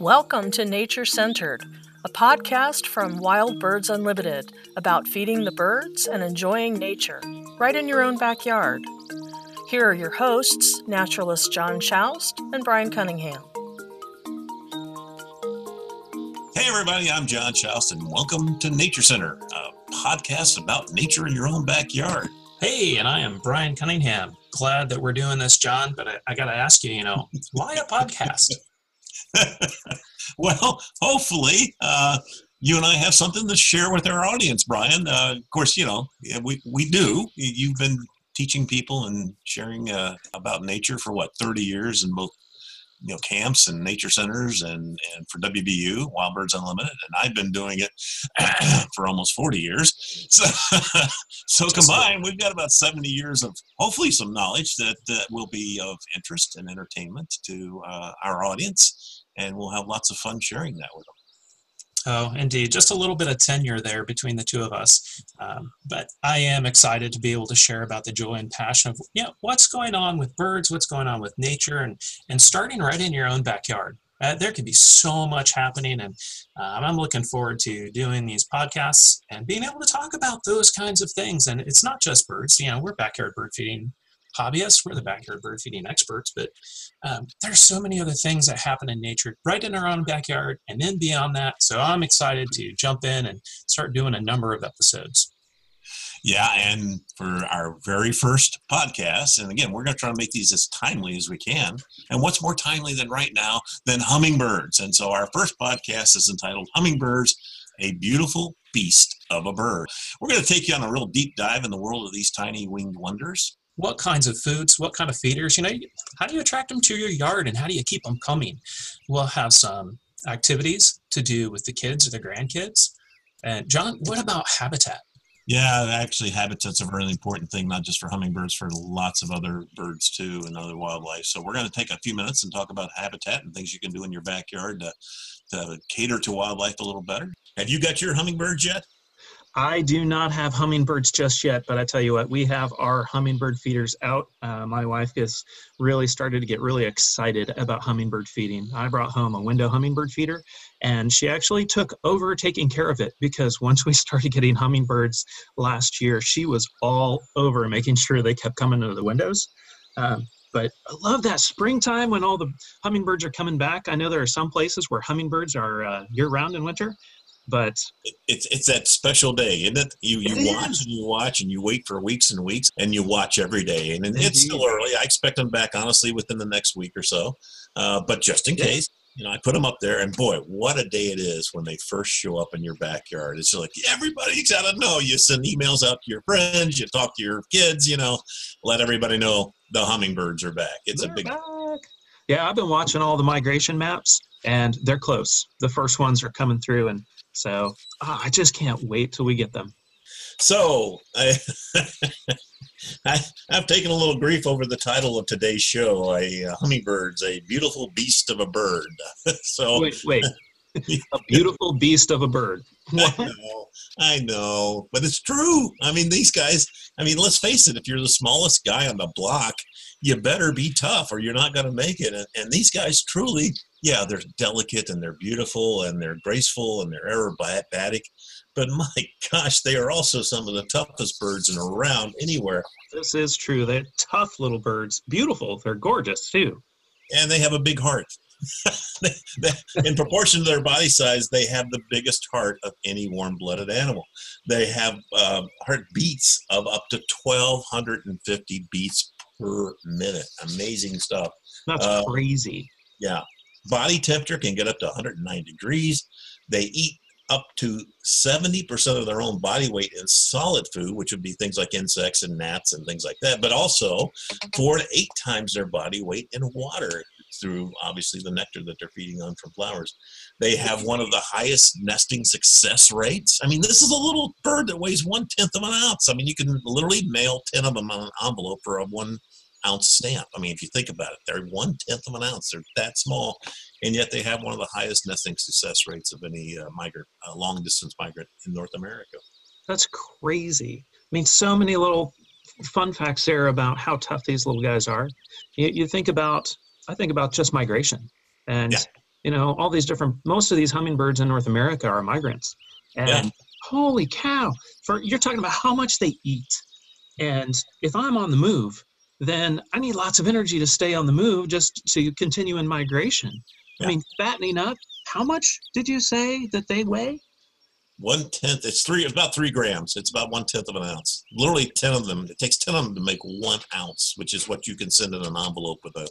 Welcome to Nature Centered, a podcast from Wild Birds Unlimited about feeding the birds and enjoying nature right in your own backyard. Here are your hosts, naturalist John Schaust and Brian Cunningham. Hey, everybody, I'm John Schaust, and welcome to Nature Center, a podcast about nature in your own backyard. Hey, and I am Brian Cunningham. Glad that we're doing this, John, but I, I got to ask you, you know, why a podcast? well, hopefully, uh, you and I have something to share with our audience, Brian. Uh, of course, you know, we, we do. You've been teaching people and sharing uh, about nature for what, 30 years in both you know camps and nature centers and and for WBU Wild Birds Unlimited and I've been doing it for almost 40 years so so combined we've got about 70 years of hopefully some knowledge that, that will be of interest and entertainment to uh, our audience and we'll have lots of fun sharing that with them Oh, indeed. Just a little bit of tenure there between the two of us. Um, but I am excited to be able to share about the joy and passion of you know, what's going on with birds, what's going on with nature, and, and starting right in your own backyard. Uh, there can be so much happening, and uh, I'm looking forward to doing these podcasts and being able to talk about those kinds of things. And it's not just birds. You know, we're backyard bird feeding hobbyists, we're the backyard bird feeding experts, but um, there's so many other things that happen in nature right in our own backyard and then beyond that. So I'm excited to jump in and start doing a number of episodes. Yeah, and for our very first podcast, and again, we're going to try to make these as timely as we can. And what's more timely than right now than hummingbirds? And so our first podcast is entitled Hummingbirds, a Beautiful Beast of a Bird. We're going to take you on a real deep dive in the world of these tiny winged wonders what kinds of foods, what kind of feeders, you know, how do you attract them to your yard and how do you keep them coming? We'll have some activities to do with the kids or the grandkids. And John, what about habitat? Yeah, actually, habitat's a really important thing, not just for hummingbirds, for lots of other birds too and other wildlife. So we're going to take a few minutes and talk about habitat and things you can do in your backyard to, to cater to wildlife a little better. Have you got your hummingbirds yet? I do not have hummingbirds just yet, but I tell you what, we have our hummingbird feeders out. Uh, my wife has really started to get really excited about hummingbird feeding. I brought home a window hummingbird feeder, and she actually took over taking care of it because once we started getting hummingbirds last year, she was all over making sure they kept coming into the windows. Um, but I love that springtime when all the hummingbirds are coming back. I know there are some places where hummingbirds are uh, year round in winter, but it's it's that special day, isn't it? You you it watch is. and you watch and you wait for weeks and weeks and you watch every day. And, and it's still early. I expect them back honestly within the next week or so. Uh, but just in case, you know, I put them up there, and boy, what a day it is when they first show up in your backyard. It's like everybody's got to know. You send emails out to your friends, you talk to your kids, you know, let everybody know the hummingbirds are back. It's they're a big. Back. Yeah, I've been watching all the migration maps, and they're close. The first ones are coming through, and so oh, I just can't wait till we get them. So I, I have taken a little grief over the title of today's show. A uh, hummingbird's a beautiful beast of a bird. so wait, wait. a beautiful beast of a bird. I know, I know, but it's true. I mean, these guys. I mean, let's face it. If you're the smallest guy on the block, you better be tough, or you're not going to make it. And, and these guys truly yeah, they're delicate and they're beautiful and they're graceful and they're aerobatic. But my gosh, they are also some of the toughest birds in around anywhere. This is true. They're tough little birds. Beautiful. They're gorgeous too. And they have a big heart. in proportion to their body size, they have the biggest heart of any warm-blooded animal. They have uh, heart beats of up to 1,250 beats per minute. Amazing stuff. That's uh, crazy. Yeah, body temperature can get up to 109 degrees. They eat up to 70% of their own body weight in solid food, which would be things like insects and gnats and things like that, but also four to eight times their body weight in water through obviously the nectar that they're feeding on from flowers. They have one of the highest nesting success rates. I mean, this is a little bird that weighs one tenth of an ounce. I mean, you can literally mail 10 of them on an envelope for a one ounce stamp. I mean, if you think about it, they're one tenth of an ounce. They're that small, and yet they have one of the highest nesting success rates of any uh, migrant, uh, long distance migrant in North America. That's crazy. I mean, so many little fun facts there about how tough these little guys are. You, you think about, I think about just migration, and yeah. you know, all these different, most of these hummingbirds in North America are migrants. And Yeah. holy cow, for you're talking about how much they eat. And if I'm on the move, then I need lots of energy to stay on the move just to continue in migration. Yeah. I mean, fattening up, how much did you say that they weigh? One tenth. It's three. It's about three grams. It's about one tenth of an ounce. Literally ten of them. It takes ten of them to make one ounce, which is what you can send in an envelope with a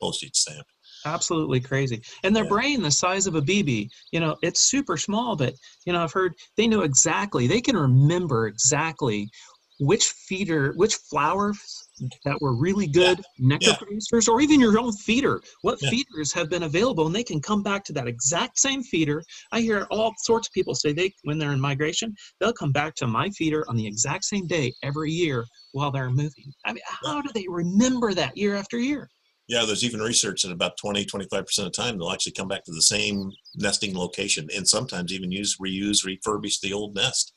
postage stamp. absolutely crazy and their Yeah. brain the size of a bb you know it's super small but you know i've heard they know exactly they can remember exactly which feeder which flowers that were really good nectar yeah. producers or even your own feeder what Yeah. feeders have been available and they can come back to that exact same feeder i hear all sorts of people say they when they're in migration they'll come back to my feeder on the exact same day every year while they're moving i mean how do they remember that year after year Yeah, there's even research that about 20, 25% of the time they'll actually come back to the same nesting location and sometimes even use, reuse, refurbish the old nest.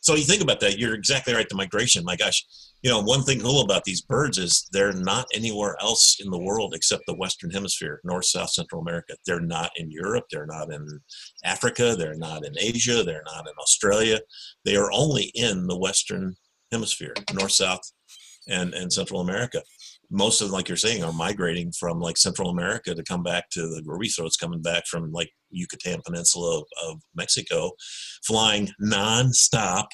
So you think about that, you're exactly right. The migration, my gosh, you know, one thing cool about these birds is they're not anywhere else in the world except the Western Hemisphere, North, South, Central America. They're not in Europe. They're not in Africa. They're not in Asia. They're not in Australia. They are only in the Western Hemisphere, North, South, and, and Central America most of them, like you're saying, are migrating from like Central America to come back to the throats, coming back from like Yucatan Peninsula of, of Mexico, flying nonstop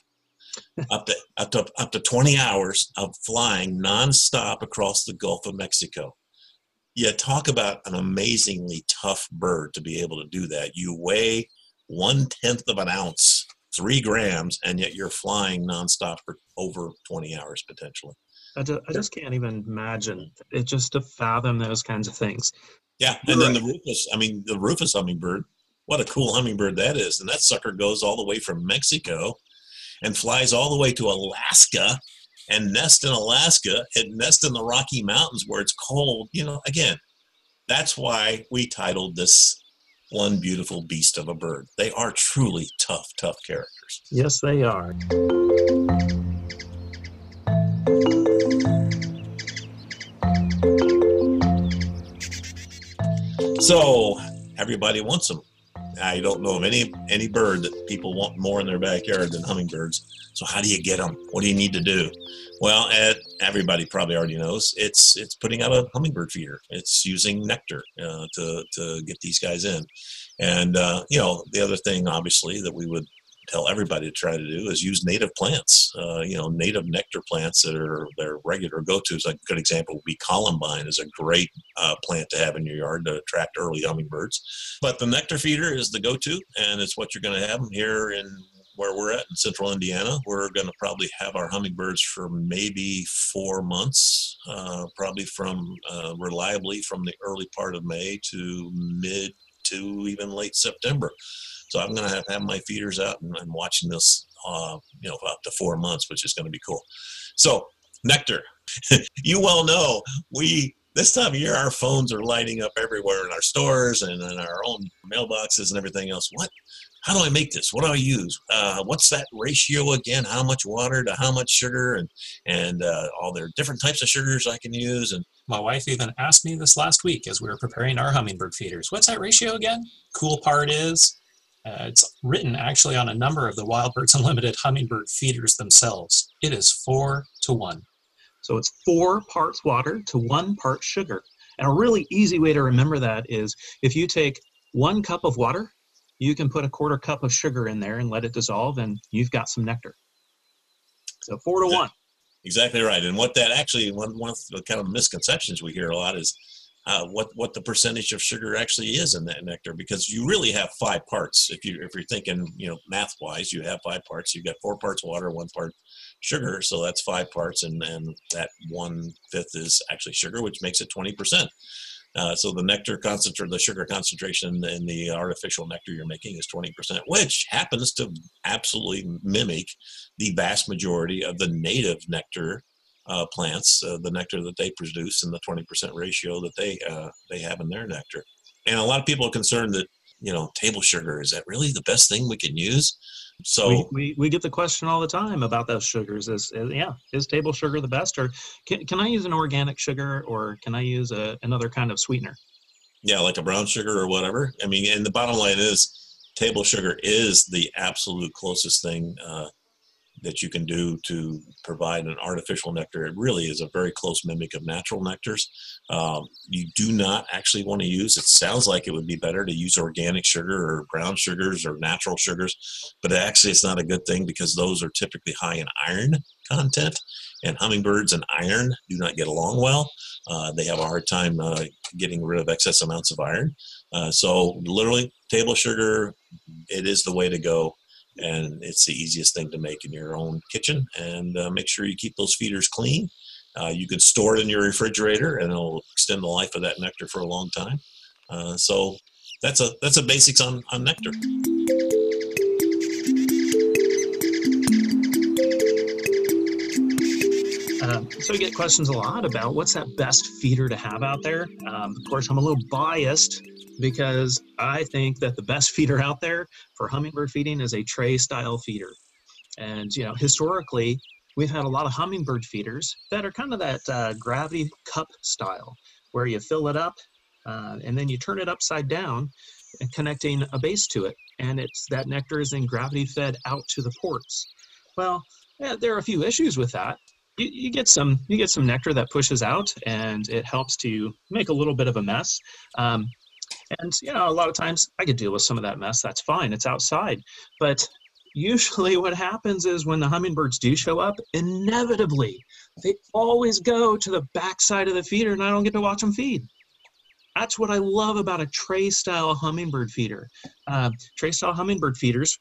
up to up to up to 20 hours of flying nonstop across the Gulf of Mexico. Yeah, talk about an amazingly tough bird to be able to do that. You weigh one tenth of an ounce, three grams, and yet you're flying nonstop for over 20 hours potentially. I just, I just can't even imagine it just to fathom those kinds of things. Yeah, You're and then right. the rufous. I mean, the rufous hummingbird. What a cool hummingbird that is! And that sucker goes all the way from Mexico, and flies all the way to Alaska, and nests in Alaska. It nests in the Rocky Mountains where it's cold. You know, again, that's why we titled this one beautiful beast of a bird. They are truly tough, tough characters. Yes, they are. So everybody wants them. I don't know of any any bird that people want more in their backyard than hummingbirds. So how do you get them? What do you need to do? Well, Ed, everybody probably already knows it's it's putting out a hummingbird feeder. It's using nectar uh, to to get these guys in, and uh, you know the other thing, obviously, that we would tell everybody to try to do is use native plants. Uh, you know, native nectar plants that are their regular go-tos. A good example would be columbine is a great uh, plant to have in your yard to attract early hummingbirds. But the nectar feeder is the go-to, and it's what you're going to have here in where we're at in central Indiana. We're going to probably have our hummingbirds for maybe four months, uh, probably from uh, reliably from the early part of May to mid to even late September. So I'm going to have, have my feeders out and I'm watching this, uh, you know, up to four months, which is going to be cool. So nectar, you well know we this time of year our phones are lighting up everywhere in our stores and in our own mailboxes and everything else. What? How do I make this? What do I use? Uh, what's that ratio again? How much water to how much sugar and and uh, all their different types of sugars I can use and My wife even asked me this last week as we were preparing our hummingbird feeders. What's that ratio again? Cool part is uh, it's written actually on a number of the Wild Birds Unlimited hummingbird feeders themselves. It is four to one. So it's four parts water to one part sugar. And a really easy way to remember that is if you take one cup of water, you can put a quarter cup of sugar in there and let it dissolve, and you've got some nectar. So four to Yeah. one. Exactly right. And what that actually one one of the kind of misconceptions we hear a lot is uh, what what the percentage of sugar actually is in that nectar because you really have five parts. If you if you're thinking you know math wise, you have five parts. You've got four parts water, one part sugar, so that's five parts, and and that one fifth is actually sugar, which makes it twenty percent. Uh, so the nectar concentrate, the sugar concentration in the artificial nectar you're making is 20%, which happens to absolutely mimic the vast majority of the native nectar uh, plants, uh, the nectar that they produce, and the 20% ratio that they uh, they have in their nectar. And a lot of people are concerned that you know table sugar is that really the best thing we can use? So we, we, we get the question all the time about those sugars. Is, is yeah, is table sugar the best, or can, can I use an organic sugar, or can I use a, another kind of sweetener? Yeah, like a brown sugar or whatever. I mean, and the bottom line is, table sugar is the absolute closest thing uh, that you can do to provide an artificial nectar. It really is a very close mimic of natural nectars. Um, you do not actually want to use, it sounds like it would be better to use organic sugar or brown sugars or natural sugars, but actually it's not a good thing because those are typically high in iron content, and hummingbirds and iron do not get along well. Uh, they have a hard time uh, getting rid of excess amounts of iron. Uh, so, literally, table sugar, it is the way to go and it's the easiest thing to make in your own kitchen. And uh, make sure you keep those feeders clean. Uh, you can store it in your refrigerator, and it'll extend the life of that nectar for a long time. Uh, so that's a that's a basics on on nectar. Um, so we get questions a lot about what's that best feeder to have out there. Um, of course, I'm a little biased because I think that the best feeder out there for hummingbird feeding is a tray style feeder. And, you know, historically, we've had a lot of hummingbird feeders that are kind of that uh, gravity cup style where you fill it up uh, and then you turn it upside down and connecting a base to it. And it's that nectar is then gravity fed out to the ports. Well, yeah, there are a few issues with that. You, you, get some you get some nectar that pushes out and it helps to make a little bit of a mess. Um, and, you know, a lot of times I could deal with some of that mess. That's fine. It's outside. But usually what happens is when the hummingbirds do show up, inevitably they always go to the backside of the feeder and I don't get to watch them feed. That's what I love about a tray style hummingbird feeder. Uh, tray style hummingbird feeders,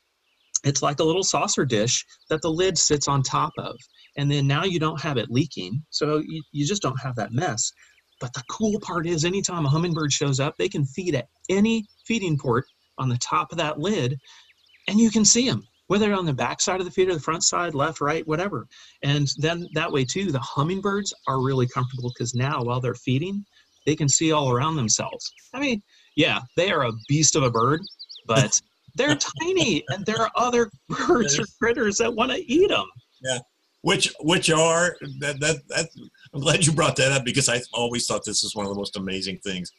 it's like a little saucer dish that the lid sits on top of. And then now you don't have it leaking. So you, you just don't have that mess. But the cool part is, anytime a hummingbird shows up, they can feed at any feeding port on the top of that lid, and you can see them, whether on the back side of the feeder, the front side, left, right, whatever. And then that way, too, the hummingbirds are really comfortable because now, while they're feeding, they can see all around themselves. I mean, yeah, they are a beast of a bird, but they're tiny, and there are other birds or critters that want to eat them. Yeah which which are that that that I'm glad you brought that up because I always thought this was one of the most amazing things.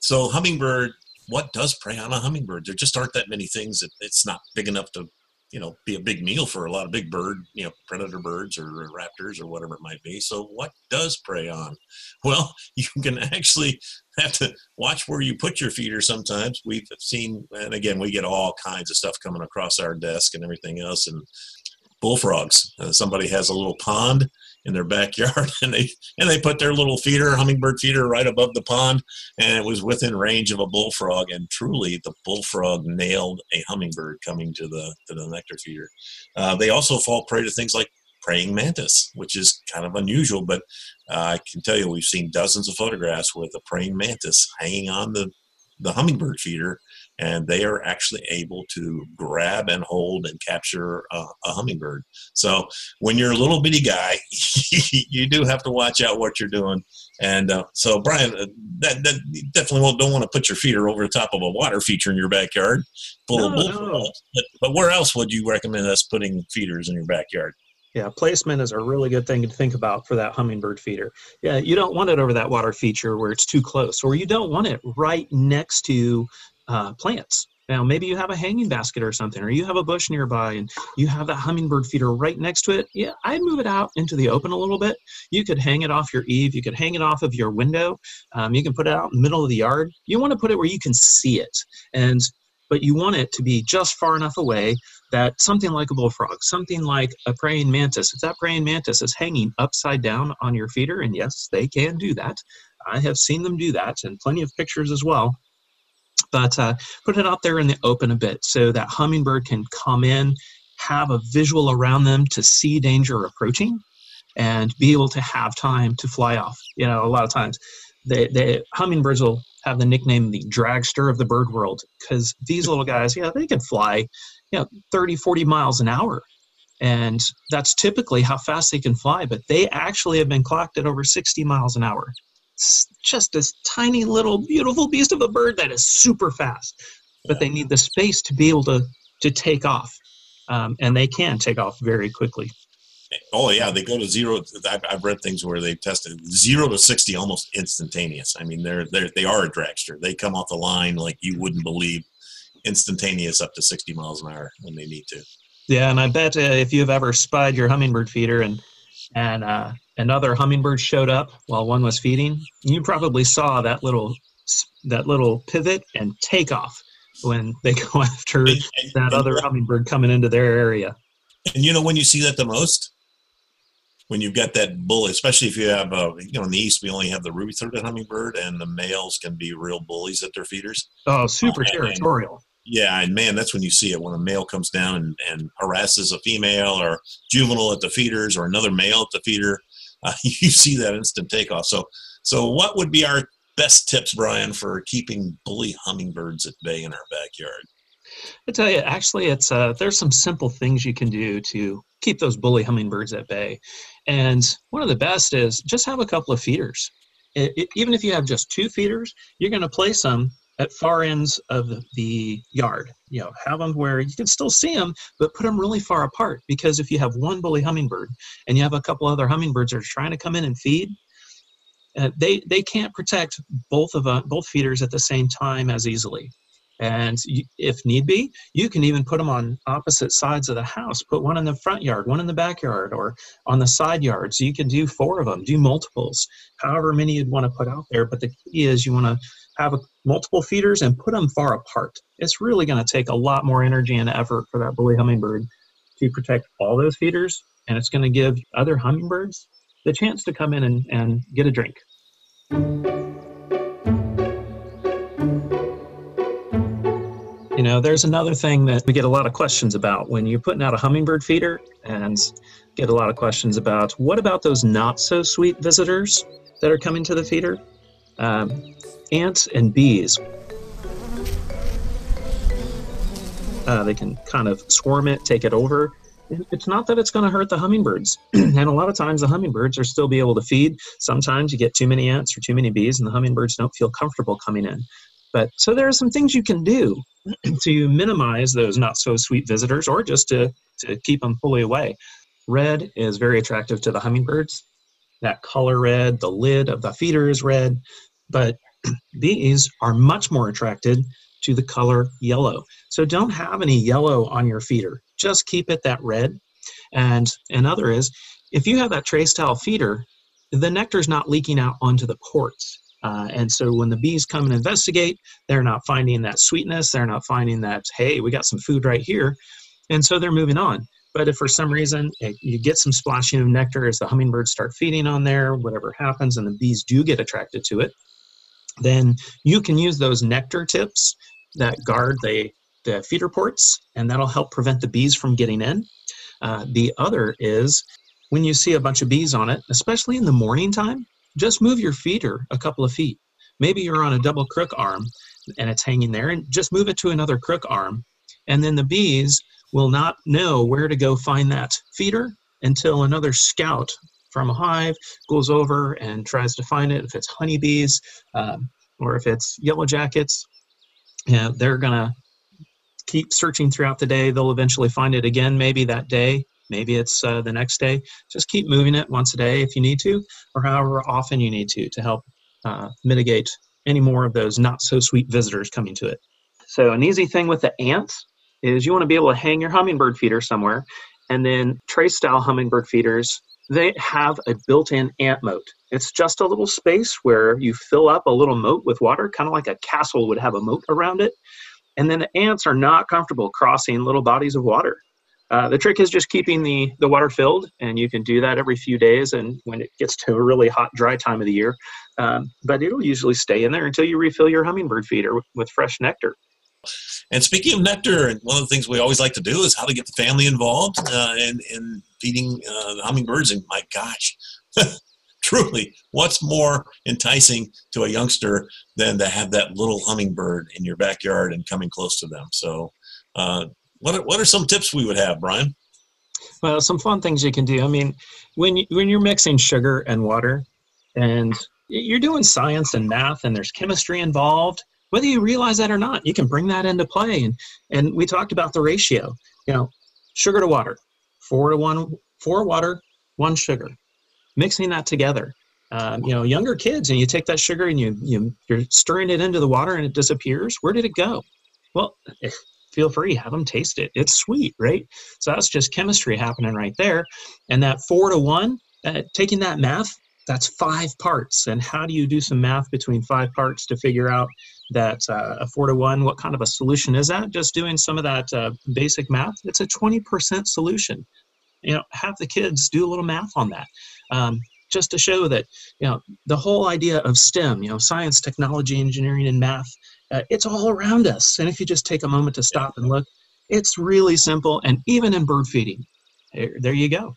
So hummingbird, what does prey on a hummingbird? There just aren't that many things that it's not big enough to, you know, be a big meal for a lot of big bird, you know, predator birds or raptors or whatever it might be. So what does prey on? Well, you can actually have to watch where you put your feeder sometimes. We've seen, and again, we get all kinds of stuff coming across our desk and everything else. And bullfrogs. Uh, somebody has a little pond in their backyard and they and they put their little feeder hummingbird feeder right above the pond and it was within range of a bullfrog and truly the bullfrog nailed a hummingbird coming to the to the nectar feeder uh, they also fall prey to things like praying mantis which is kind of unusual but uh, i can tell you we've seen dozens of photographs with a praying mantis hanging on the the hummingbird feeder and they are actually able to grab and hold and capture a, a hummingbird. So when you're a little bitty guy, you do have to watch out what you're doing. And uh, so, Brian, uh, that, that definitely don't want to put your feeder over the top of a water feature in your backyard full no, of bullfrogs. No. But, but where else would you recommend us putting feeders in your backyard? Yeah, placement is a really good thing to think about for that hummingbird feeder. Yeah, you don't want it over that water feature where it's too close, or you don't want it right next to uh, plants. Now, maybe you have a hanging basket or something, or you have a bush nearby and you have that hummingbird feeder right next to it. Yeah, I'd move it out into the open a little bit. You could hang it off your eave. You could hang it off of your window. Um, you can put it out in the middle of the yard. You want to put it where you can see it. And but you want it to be just far enough away that something like a bullfrog, something like a praying mantis, if that praying mantis is hanging upside down on your feeder, and yes, they can do that. I have seen them do that and plenty of pictures as well but uh, put it out there in the open a bit so that hummingbird can come in, have a visual around them to see danger approaching, and be able to have time to fly off. You know, a lot of times the, the hummingbirds will have the nickname the dragster of the bird world because these little guys, yeah, they can fly, you know, 30, 40 miles an hour. And that's typically how fast they can fly, but they actually have been clocked at over 60 miles an hour just this tiny little beautiful beast of a bird that is super fast but they need the space to be able to to take off um, and they can take off very quickly Oh yeah, they go to zero. I've, I've read things where they've tested zero to sixty almost instantaneous. I mean, they're they're they are a dragster. They come off the line like you wouldn't believe, instantaneous up to sixty miles an hour when they need to. Yeah, and I bet uh, if you've ever spied your hummingbird feeder and and uh, another hummingbird showed up while one was feeding, you probably saw that little that little pivot and takeoff when they go after And- and- that and other hummingbird coming into their area. And you know when you see that the most? When you've got that bull, especially if you have, uh, you know, in the east we only have the ruby-throated hummingbird, and the males can be real bullies at their feeders. Oh, super territorial. Yeah, and man, that's when you see it when a male comes down and, and harasses a female or juvenile at the feeders or another male at the feeder. Uh, you see that instant takeoff. So, so what would be our best tips, Brian, for keeping bully hummingbirds at bay in our backyard? I tell you, actually, it's uh, there's some simple things you can do to keep those bully hummingbirds at bay, and one of the best is just have a couple of feeders. I- I- even if you have just two feeders, you're going to place them at far ends of the, yard. You know, have them where you can still see them, but put them really far apart. Because if you have one bully hummingbird and you have a couple other hummingbirds that are trying to come in and feed, uh, they they can't protect both of uh, both feeders at the same time as easily. And you, if need be, you can even put them on opposite sides of the house. Put one in the front yard, one in the backyard, or on the side yard. So you can do four of them, do multiples, however many you'd want to put out there. But the key is you want to have multiple feeders and put them far apart. It's really going to take a lot more energy and effort for that bully hummingbird to protect all those feeders. And it's going to give other hummingbirds the chance to come in and, and get a drink. You know, there's another thing that we get a lot of questions about when you're putting out a hummingbird feeder and get a lot of questions about what about those not so sweet visitors that are coming to the feeder? Um, ants and bees. Uh, they can kind of swarm it, take it over. It's not that it's going to hurt the hummingbirds. and a lot of times the hummingbirds are still be able to feed. Sometimes you get too many ants or too many bees, and the hummingbirds don't feel comfortable coming in. But so there are some things you can do to minimize those not so sweet visitors or just to, to keep them fully away. Red is very attractive to the hummingbirds. That color red, the lid of the feeder is red, but bees are much more attracted to the color yellow. So don't have any yellow on your feeder. Just keep it that red. And another is if you have that tray style feeder, the nectar is not leaking out onto the ports. Uh, and so when the bees come and investigate, they're not finding that sweetness. They're not finding that, hey, we got some food right here. And so they're moving on. But if for some reason eh, you get some splashing of nectar as the hummingbirds start feeding on there, whatever happens, and the bees do get attracted to it, then you can use those nectar tips that guard the, the feeder ports, and that'll help prevent the bees from getting in. Uh, the other is when you see a bunch of bees on it, especially in the morning time, just move your feeder a couple of feet. Maybe you're on a double crook arm and it's hanging there, and just move it to another crook arm. And then the bees will not know where to go find that feeder until another scout from a hive goes over and tries to find it. If it's honeybees um, or if it's yellow jackets, yeah, they're going to keep searching throughout the day. They'll eventually find it again, maybe that day. Maybe it's uh, the next day. Just keep moving it once a day if you need to, or however often you need to, to help uh, mitigate any more of those not so sweet visitors coming to it. So, an easy thing with the ants is you want to be able to hang your hummingbird feeder somewhere, and then tray style hummingbird feeders, they have a built in ant moat. It's just a little space where you fill up a little moat with water, kind of like a castle would have a moat around it. And then the ants are not comfortable crossing little bodies of water. Uh, the trick is just keeping the, the water filled, and you can do that every few days and when it gets to a really hot, dry time of the year. Um, but it'll usually stay in there until you refill your hummingbird feeder with, fresh nectar. And speaking of nectar, and one of the things we always like to do is how to get the family involved uh, in, in feeding uh, the hummingbirds. And my gosh, truly, what's more enticing to a youngster than to have that little hummingbird in your backyard and coming close to them? So, uh, what are, what are some tips we would have, Brian? Well, some fun things you can do. I mean, when you, when you're mixing sugar and water, and you're doing science and math, and there's chemistry involved, whether you realize that or not, you can bring that into play. And and we talked about the ratio. You know, sugar to water, four to one, four water, one sugar, mixing that together. Um, you know, younger kids, and you take that sugar and you, you you're stirring it into the water and it disappears. Where did it go? Well, eh, feel free, have them taste it. It's sweet, right? So that's just chemistry happening right there. And that four to one, uh, taking that math, that's five parts. And how do you do some math between five parts to figure out that uh, a four to one, what kind of a solution is that? Just doing some of that uh, basic math, it's a 20% solution. You know, have the kids do a little math on that. Um, just to show that you know the whole idea of STEM, you know, science, technology, engineering, and math, uh, it's all around us. And if you just take a moment to stop and look, it's really simple. And even in bird feeding, there, there you go.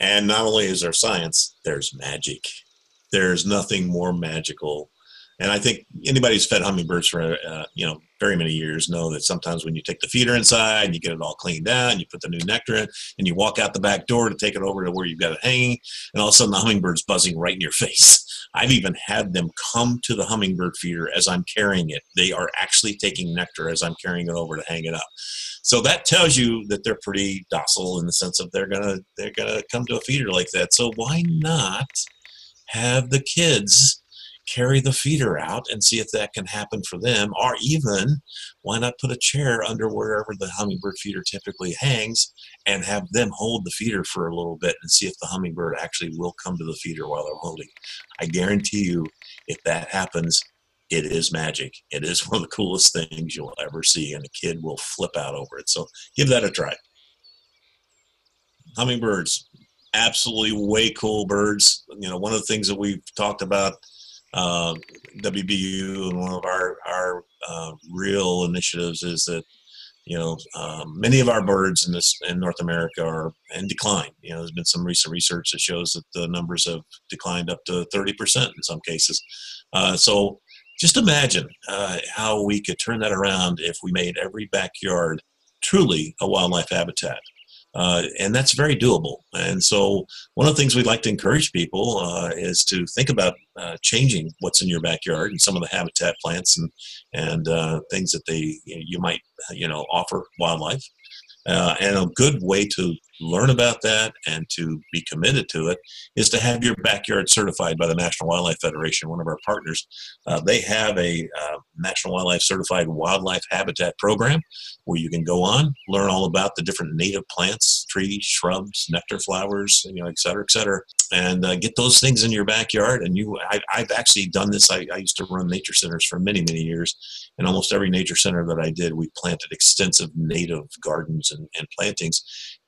And not only is there science, there's magic. There's nothing more magical and I think anybody who's fed hummingbirds for uh, you know very many years know that sometimes when you take the feeder inside and you get it all cleaned out, and you put the new nectar in, and you walk out the back door to take it over to where you've got it hanging, and all of a sudden the hummingbird's buzzing right in your face. I've even had them come to the hummingbird feeder as I'm carrying it. They are actually taking nectar as I'm carrying it over to hang it up. So that tells you that they're pretty docile in the sense of they're gonna they're gonna come to a feeder like that. So why not have the kids carry the feeder out and see if that can happen for them. Or even, why not put a chair under wherever the hummingbird feeder typically hangs and have them hold the feeder for a little bit and see if the hummingbird actually will come to the feeder while they're holding. I guarantee you, if that happens, it is magic. It is one of the coolest things you'll ever see, and a kid will flip out over it. So give that a try. Hummingbirds, absolutely way cool birds. You know, one of the things that we've talked about uh, WBU and one of our our uh, real initiatives is that you know um, many of our birds in this in North America are in decline. You know, there's been some recent research that shows that the numbers have declined up to 30 percent in some cases. Uh, so just imagine uh, how we could turn that around if we made every backyard truly a wildlife habitat. Uh, and that's very doable. And so, one of the things we'd like to encourage people uh, is to think about uh, changing what's in your backyard and some of the habitat plants and and uh, things that they you might you know offer wildlife. Uh, and a good way to learn about that and to be committed to it is to have your backyard certified by the National Wildlife Federation, one of our partners. Uh, they have a uh, National Wildlife Certified Wildlife Habitat Program where you can go on, learn all about the different native plants, trees, shrubs, nectar flowers, you know, et cetera, et cetera, and uh, get those things in your backyard. And you, I, have actually done this. I, I used to run nature centers for many, many years. And almost every nature center that I did, we planted extensive native gardens and, and plantings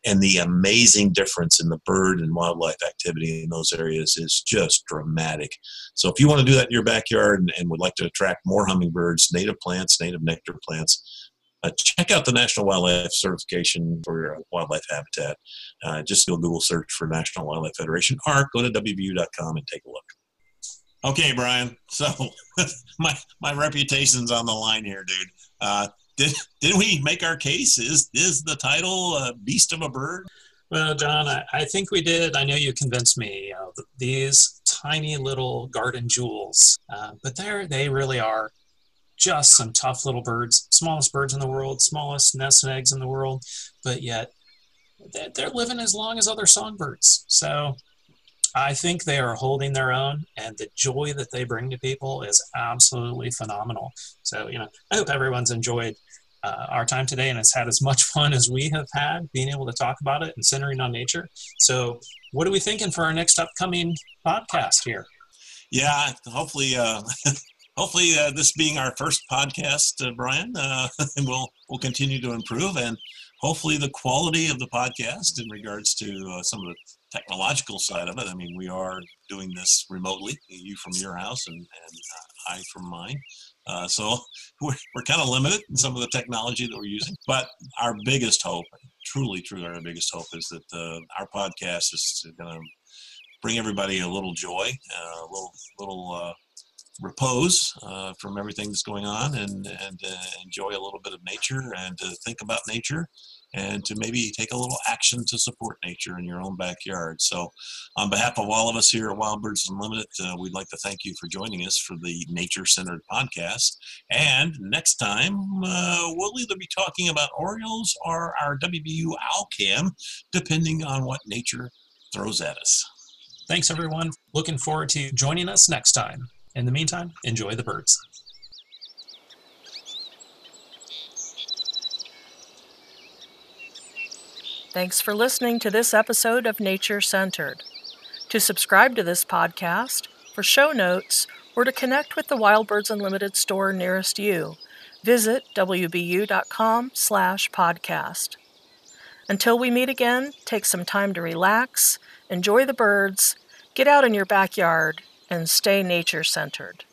and the amazing difference in the bird and wildlife activity in those areas is just dramatic. So if you want to do that in your backyard and, and would like to attract more hummingbirds, native plants, native nectar plants, uh, check out the National Wildlife Certification for Wildlife Habitat. Uh, just a Google search for National Wildlife Federation or go to WBU.com and take a look. Okay, Brian. So my my reputation's on the line here, dude. Uh, did did we make our case? Is is the title uh, "Beast of a Bird"? Well, John, I, I think we did. I know you convinced me. Uh, these tiny little garden jewels, uh, but they they really are just some tough little birds, smallest birds in the world, smallest nests and eggs in the world, but yet they're living as long as other songbirds. So I think they are holding their own, and the joy that they bring to people is absolutely phenomenal. So, you know, I hope everyone's enjoyed uh, our time today and has had as much fun as we have had being able to talk about it and centering on nature. So, what are we thinking for our next upcoming podcast here? Yeah, hopefully, uh, hopefully, uh, this being our first podcast, uh, Brian, uh, we'll we'll continue to improve and hopefully the quality of the podcast in regards to uh, some of the technological side of it. I mean, we are doing this remotely, you from your house and, and uh, I from mine. Uh, so we're, we're kind of limited in some of the technology that we're using. But our biggest hope, truly, truly, our biggest hope is that uh, our podcast is going to bring everybody a little joy, uh, a little, little uh, repose uh, from everything that's going on and, and uh, enjoy a little bit of nature and to think about nature and to maybe take a little action to support nature in your own backyard. So, on behalf of all of us here at Wild Birds Unlimited, uh, we'd like to thank you for joining us for the Nature Centered podcast. And next time, uh, we'll either be talking about Orioles or our WBU OwlCam, depending on what nature throws at us. Thanks, everyone. Looking forward to joining us next time. In the meantime, enjoy the birds. Thanks for listening to this episode of Nature Centered. To subscribe to this podcast, for show notes, or to connect with the Wild Birds Unlimited store nearest you, visit wbu.com slash podcast. Until we meet again, take some time to relax, enjoy the birds, get out in your backyard, and stay nature centered.